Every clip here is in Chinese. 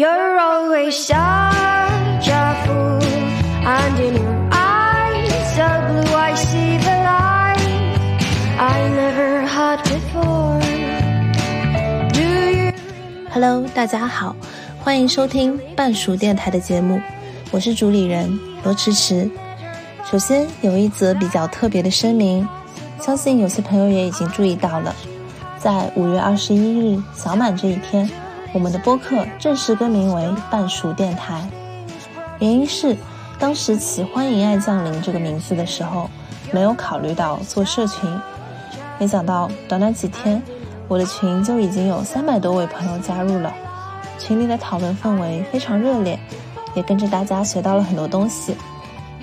You're always such a fool, and in your eyes so blue, I see the light I never had before. Do you? Hello，大家好，欢迎收听半熟电台的节目，我是主理人罗迟迟。首先有一则比较特别的声明，相信有些朋友也已经注意到了，在五月二十一日小满这一天。我们的播客正式更名为半熟电台，原因是当时起“欢迎爱降临”这个名字的时候，没有考虑到做社群，没想到短短几天，我的群就已经有三百多位朋友加入了，群里的讨论氛围非常热烈，也跟着大家学到了很多东西。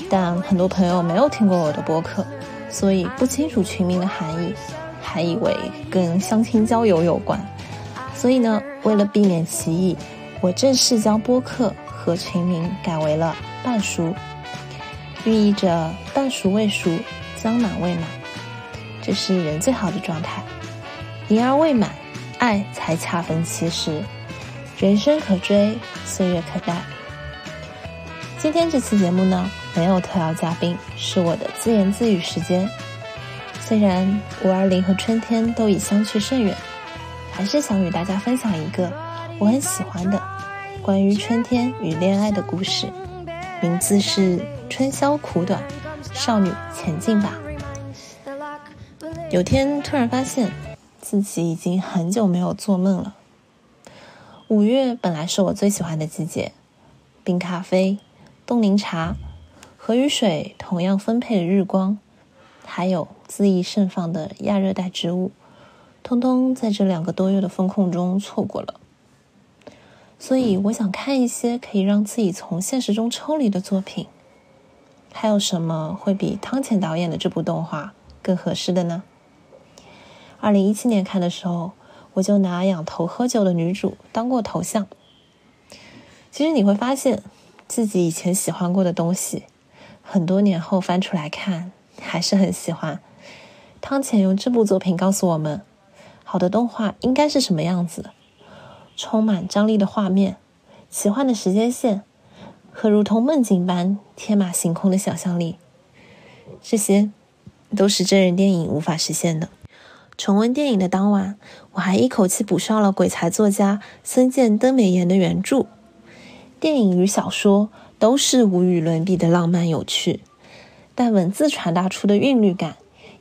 但很多朋友没有听过我的播客，所以不清楚群名的含义，还以为跟相亲交友有关。所以呢，为了避免歧义，我正式将播客和群名改为了“半熟”，寓意着半熟未熟，将满未满，这是人最好的状态。言而未满，爱才恰逢其时。人生可追，岁月可待。今天这期节目呢，没有特邀嘉宾，是我的自言自语时间。虽然五二零和春天都已相去甚远。还是想与大家分享一个我很喜欢的关于春天与恋爱的故事，名字是《春宵苦短，少女前进吧》。有天突然发现自己已经很久没有做梦了。五月本来是我最喜欢的季节，冰咖啡、冻柠茶和雨水同样分配的日光，还有恣意盛放的亚热带植物。通通在这两个多月的风控中错过了，所以我想看一些可以让自己从现实中抽离的作品。还有什么会比汤浅导演的这部动画更合适的呢？二零一七年看的时候，我就拿仰头喝酒的女主当过头像。其实你会发现，自己以前喜欢过的东西，很多年后翻出来看，还是很喜欢。汤浅用这部作品告诉我们。好的动画应该是什么样子？充满张力的画面，奇幻的时间线，和如同梦境般天马行空的想象力，这些都是真人电影无法实现的。重温电影的当晚，我还一口气补上了鬼才作家森见登美彦的原著。电影与小说都是无与伦比的浪漫有趣，但文字传达出的韵律感。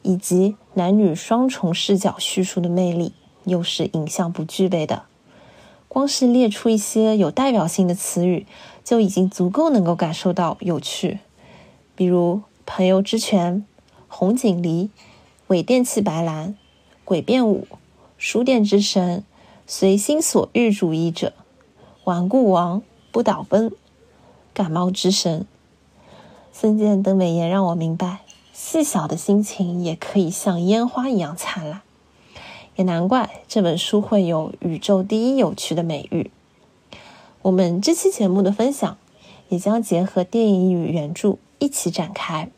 以及男女双重视角叙述的魅力，又是影像不具备的。光是列出一些有代表性的词语，就已经足够能够感受到有趣。比如“朋友之泉”“红警梨”“伪电气白兰”“诡辩舞”“书店之神”“随心所欲主义者”“顽固王”“不倒翁”“感冒之神”。森见登美言让我明白。细小的心情也可以像烟花一样灿烂，也难怪这本书会有“宇宙第一有趣”的美誉。我们这期节目的分享也将结合电影与原著一起展开。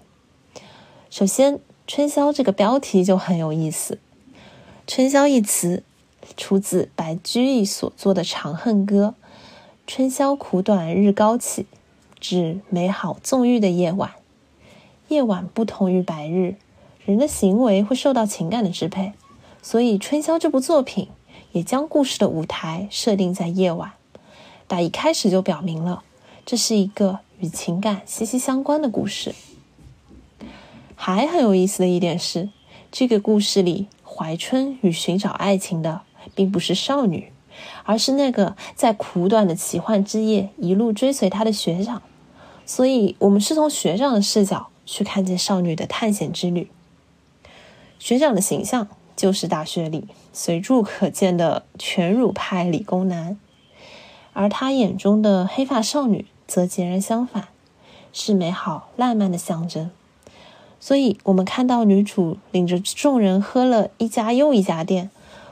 首先，“春宵”这个标题就很有意思，“春宵”一词出自白居易所作的《长恨歌》：“春宵苦短日高起，指美好纵欲的夜晚。”夜晚不同于白日，人的行为会受到情感的支配，所以《春宵》这部作品也将故事的舞台设定在夜晚。打一开始就表明了，这是一个与情感息息相关的故事。还很有意思的一点是，这个故事里怀春与寻找爱情的并不是少女，而是那个在苦短的奇幻之夜一路追随她的学长。所以，我们是从学长的视角。去看见少女的探险之旅。学长的形象就是大学里随处可见的全乳派理工男，而他眼中的黑发少女则截然相反，是美好烂漫的象征。所以，我们看到女主领着众人喝了一家又一家店，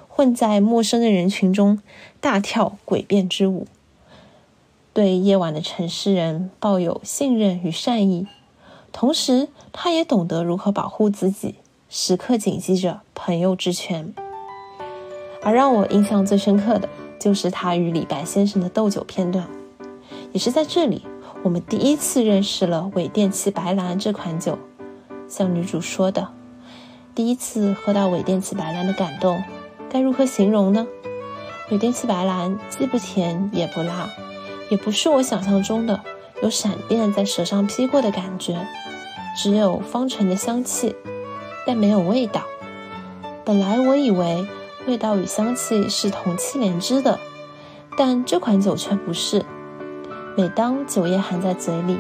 混在陌生的人群中大跳诡辩之舞，对夜晚的城市人抱有信任与善意。同时，他也懂得如何保护自己，时刻谨记着朋友之权。而让我印象最深刻的，就是他与李白先生的斗酒片段。也是在这里，我们第一次认识了伪电气白兰这款酒。像女主说的，第一次喝到伪电气白兰的感动，该如何形容呢？伪电气白兰既不甜也不辣，也不是我想象中的有闪电在舌上劈过的感觉，只有芳醇的香气，但没有味道。本来我以为味道与香气是同气连枝的，但这款酒却不是。每当酒液含在嘴里，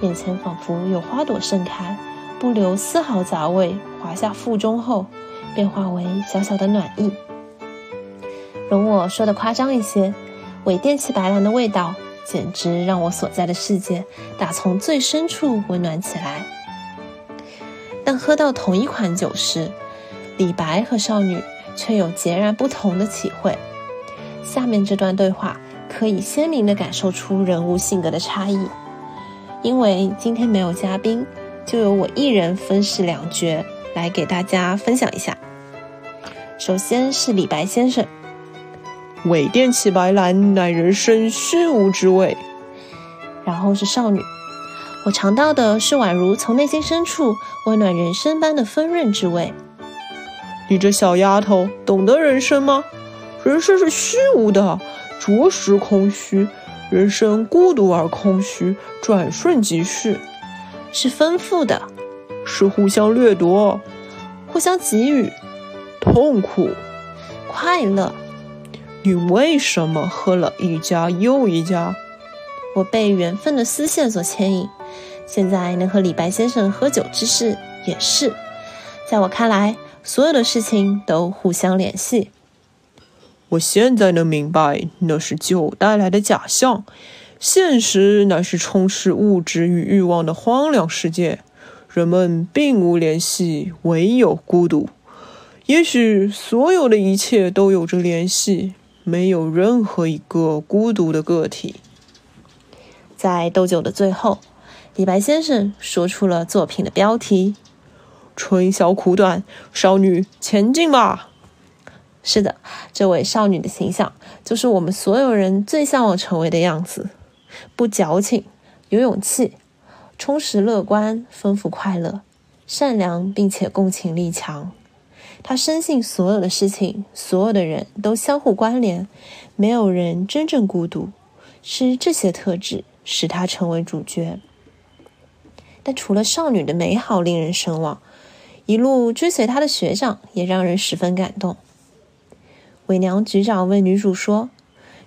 眼前仿佛有花朵盛开。不留丝毫杂味，滑下腹中后，便化为小小的暖意。容我说的夸张一些，伪电气白兰的味道，简直让我所在的世界打从最深处温暖起来。但喝到同一款酒时，李白和少女却有截然不同的体会。下面这段对话可以鲜明地感受出人物性格的差异。因为今天没有嘉宾。就由我一人分饰两角来给大家分享一下。首先是李白先生，伪电起白兰乃人生虚无之味。然后是少女，我尝到的是宛如从内心深处温暖人生般的丰润之味。你这小丫头懂得人生吗？人生是虚无的，着实空虚。人生孤独而空虚，转瞬即逝。是丰富的，是互相掠夺，互相给予，痛苦，快乐。你为什么喝了一家又一家？我被缘分的丝线所牵引，现在能和李白先生喝酒之事也是。在我看来，所有的事情都互相联系。我现在能明白，那是酒带来的假象。现实乃是充斥物质与欲望的荒凉世界，人们并无联系，唯有孤独。也许所有的一切都有着联系，没有任何一个孤独的个体。在斗酒的最后，李白先生说出了作品的标题：“春宵苦短，少女前进吧。”是的，这位少女的形象，就是我们所有人最向往成为的样子。不矫情，有勇气，充实乐观，丰富快乐，善良并且共情力强。他深信所有的事情，所有的人都相互关联，没有人真正孤独。是这些特质使他成为主角。但除了少女的美好令人神往，一路追随他的学长也让人十分感动。伪娘局长问女主说：“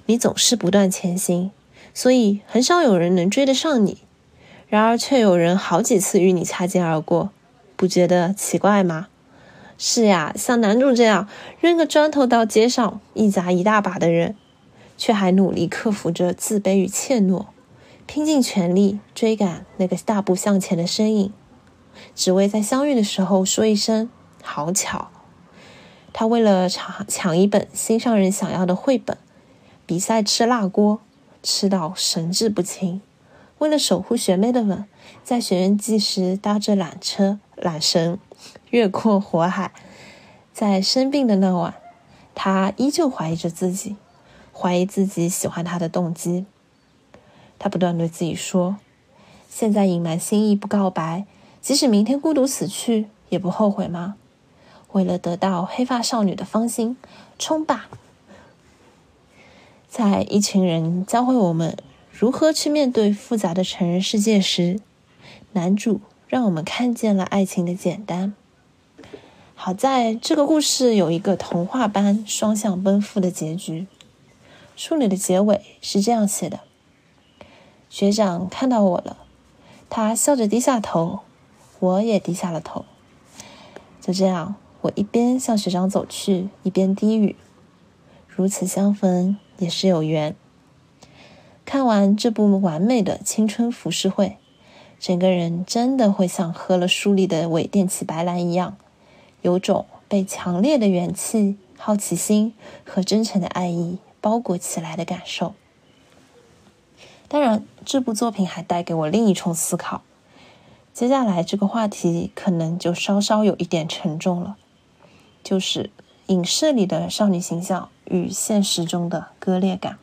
你总是不断前行。”所以很少有人能追得上你，然而却有人好几次与你擦肩而过，不觉得奇怪吗？是呀，像男主这样扔个砖头到街上一砸一大把的人，却还努力克服着自卑与怯懦，拼尽全力追赶那个大步向前的身影，只为在相遇的时候说一声“好巧”。他为了抢抢一本心上人想要的绘本，比赛吃辣锅。吃到神志不清，为了守护学妹的吻，在学院祭时搭着缆车缆绳越过火海。在生病的那晚，他依旧怀疑着自己，怀疑自己喜欢他的动机。他不断对自己说：“现在隐瞒心意不告白，即使明天孤独死去，也不后悔吗？”为了得到黑发少女的芳心，冲吧！在一群人教会我们如何去面对复杂的成人世界时，男主让我们看见了爱情的简单。好在这个故事有一个童话般双向奔赴的结局。书里的结尾是这样写的：学长看到我了，他笑着低下头，我也低下了头。就这样，我一边向学长走去，一边低语：如此相逢。也是有缘。看完这部完美的青春浮世绘，整个人真的会像喝了书里的伪电气白兰一样，有种被强烈的元气、好奇心和真诚的爱意包裹起来的感受。当然，这部作品还带给我另一重思考。接下来这个话题可能就稍稍有一点沉重了，就是影视里的少女形象。与现实中的割裂感。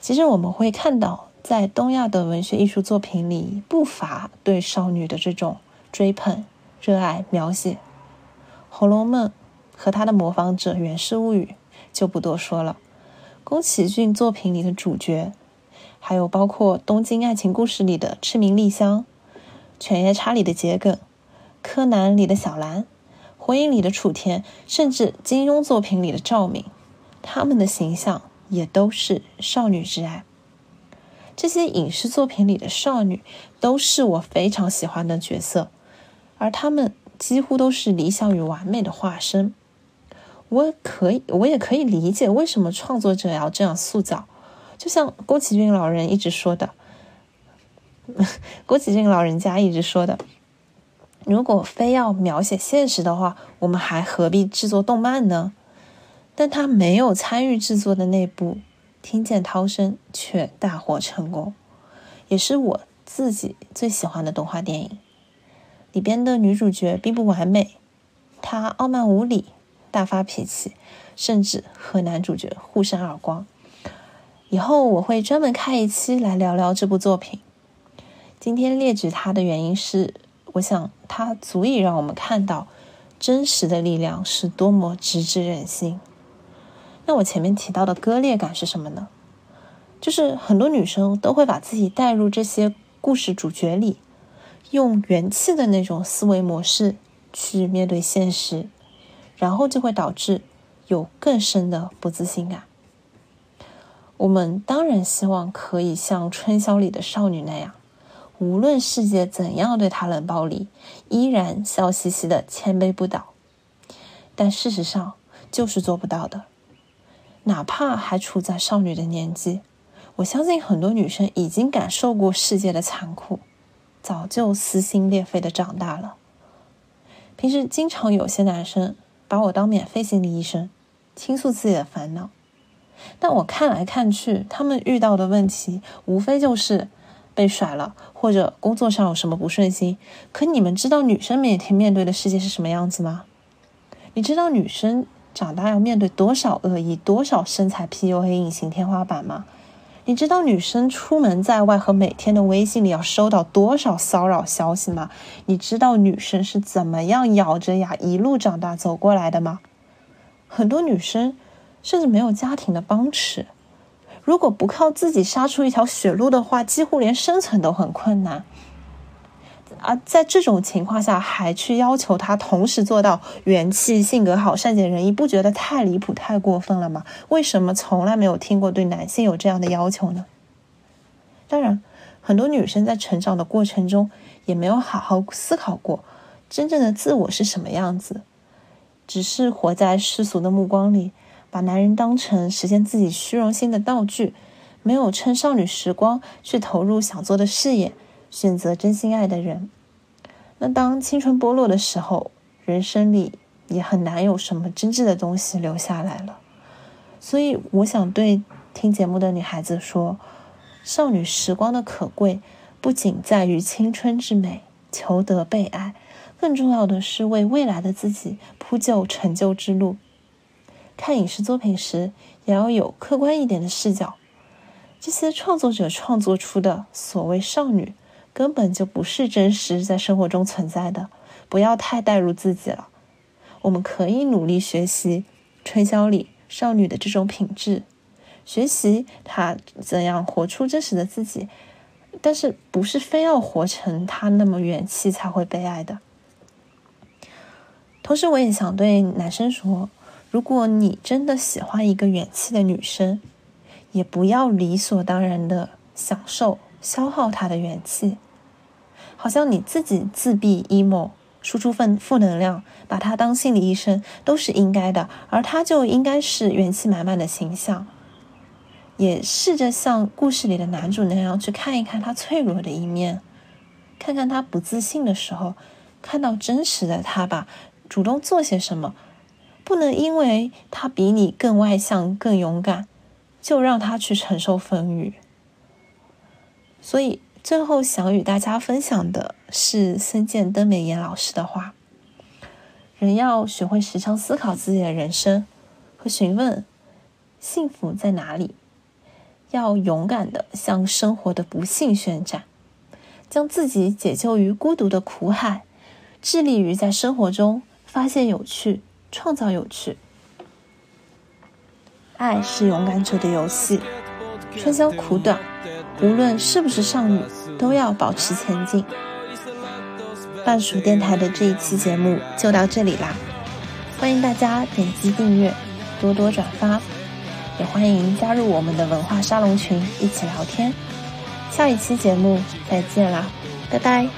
其实我们会看到，在东亚的文学艺术作品里，不乏对少女的这种追捧、热爱、描写。《红楼梦》和他的模仿者《源氏物语》就不多说了。宫崎骏作品里的主角，还有包括《东京爱情故事》里的赤名莉香，《犬夜叉》里的桔梗，《柯南》里的小兰，《火影》里的楚天，甚至金庸作品里的赵敏，他们的形象。也都是少女之爱。这些影视作品里的少女都是我非常喜欢的角色，而她们几乎都是理想与完美的化身。我可以，我也可以理解为什么创作者要这样塑造。就像宫崎骏老人一直说的，宫崎骏老人家一直说的，如果非要描写现实的话，我们还何必制作动漫呢？但他没有参与制作的那部《听见涛声》却大获成功，也是我自己最喜欢的动画电影。里边的女主角并不完美，她傲慢无礼、大发脾气，甚至和男主角互扇耳光。以后我会专门开一期来聊聊这部作品。今天列举它的原因是，我想它足以让我们看到真实的力量是多么直指人心。那我前面提到的割裂感是什么呢？就是很多女生都会把自己带入这些故事主角里，用元气的那种思维模式去面对现实，然后就会导致有更深的不自信感。我们当然希望可以像春宵里的少女那样，无论世界怎样对她冷暴力，依然笑嘻嘻的谦卑不倒。但事实上就是做不到的。哪怕还处在少女的年纪，我相信很多女生已经感受过世界的残酷，早就撕心裂肺的长大了。平时经常有些男生把我当免费心理医生，倾诉自己的烦恼，但我看来看去，他们遇到的问题无非就是被甩了，或者工作上有什么不顺心。可你们知道女生每天面对的世界是什么样子吗？你知道女生？长大要面对多少恶意，多少身材 PUA 隐形天花板吗？你知道女生出门在外和每天的微信里要收到多少骚扰消息吗？你知道女生是怎么样咬着牙一路长大走过来的吗？很多女生甚至没有家庭的帮持，如果不靠自己杀出一条血路的话，几乎连生存都很困难。而在这种情况下，还去要求他同时做到元气、性格好、善解人意，不觉得太离谱、太过分了吗？为什么从来没有听过对男性有这样的要求呢？当然，很多女生在成长的过程中也没有好好思考过真正的自我是什么样子，只是活在世俗的目光里，把男人当成实现自己虚荣心的道具，没有趁少女时光去投入想做的事业。选择真心爱的人，那当青春剥落的时候，人生里也很难有什么真挚的东西留下来了。所以，我想对听节目的女孩子说：，少女时光的可贵，不仅在于青春之美、求得被爱，更重要的是为未来的自己铺就成就之路。看影视作品时，也要有客观一点的视角。这些创作者创作出的所谓少女。根本就不是真实在生活中存在的，不要太带入自己了。我们可以努力学习春宵里少女的这种品质，学习她怎样活出真实的自己，但是不是非要活成她那么元气才会被爱的。同时，我也想对男生说：如果你真的喜欢一个元气的女生，也不要理所当然的享受。消耗他的元气，好像你自己自闭 emo，输出负负能量，把他当心理医生都是应该的，而他就应该是元气满满的形象。也试着像故事里的男主那样去看一看他脆弱的一面，看看他不自信的时候，看到真实的他吧，主动做些什么，不能因为他比你更外向、更勇敢，就让他去承受风雨。所以，最后想与大家分享的是森见登美彦老师的话：人要学会时常思考自己的人生，和询问幸福在哪里。要勇敢的向生活的不幸宣战，将自己解救于孤独的苦海，致力于在生活中发现有趣，创造有趣。爱是勇敢者的游戏，春宵苦短，无论是不是少女，都要保持前进。半熟电台的这一期节目就到这里啦，欢迎大家点击订阅，多多转发。也欢迎加入我们的文化沙龙群，一起聊天。下一期节目再见啦，拜拜。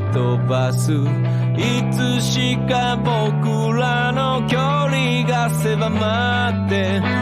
飛ばす。いつしか僕らの距離が狭まって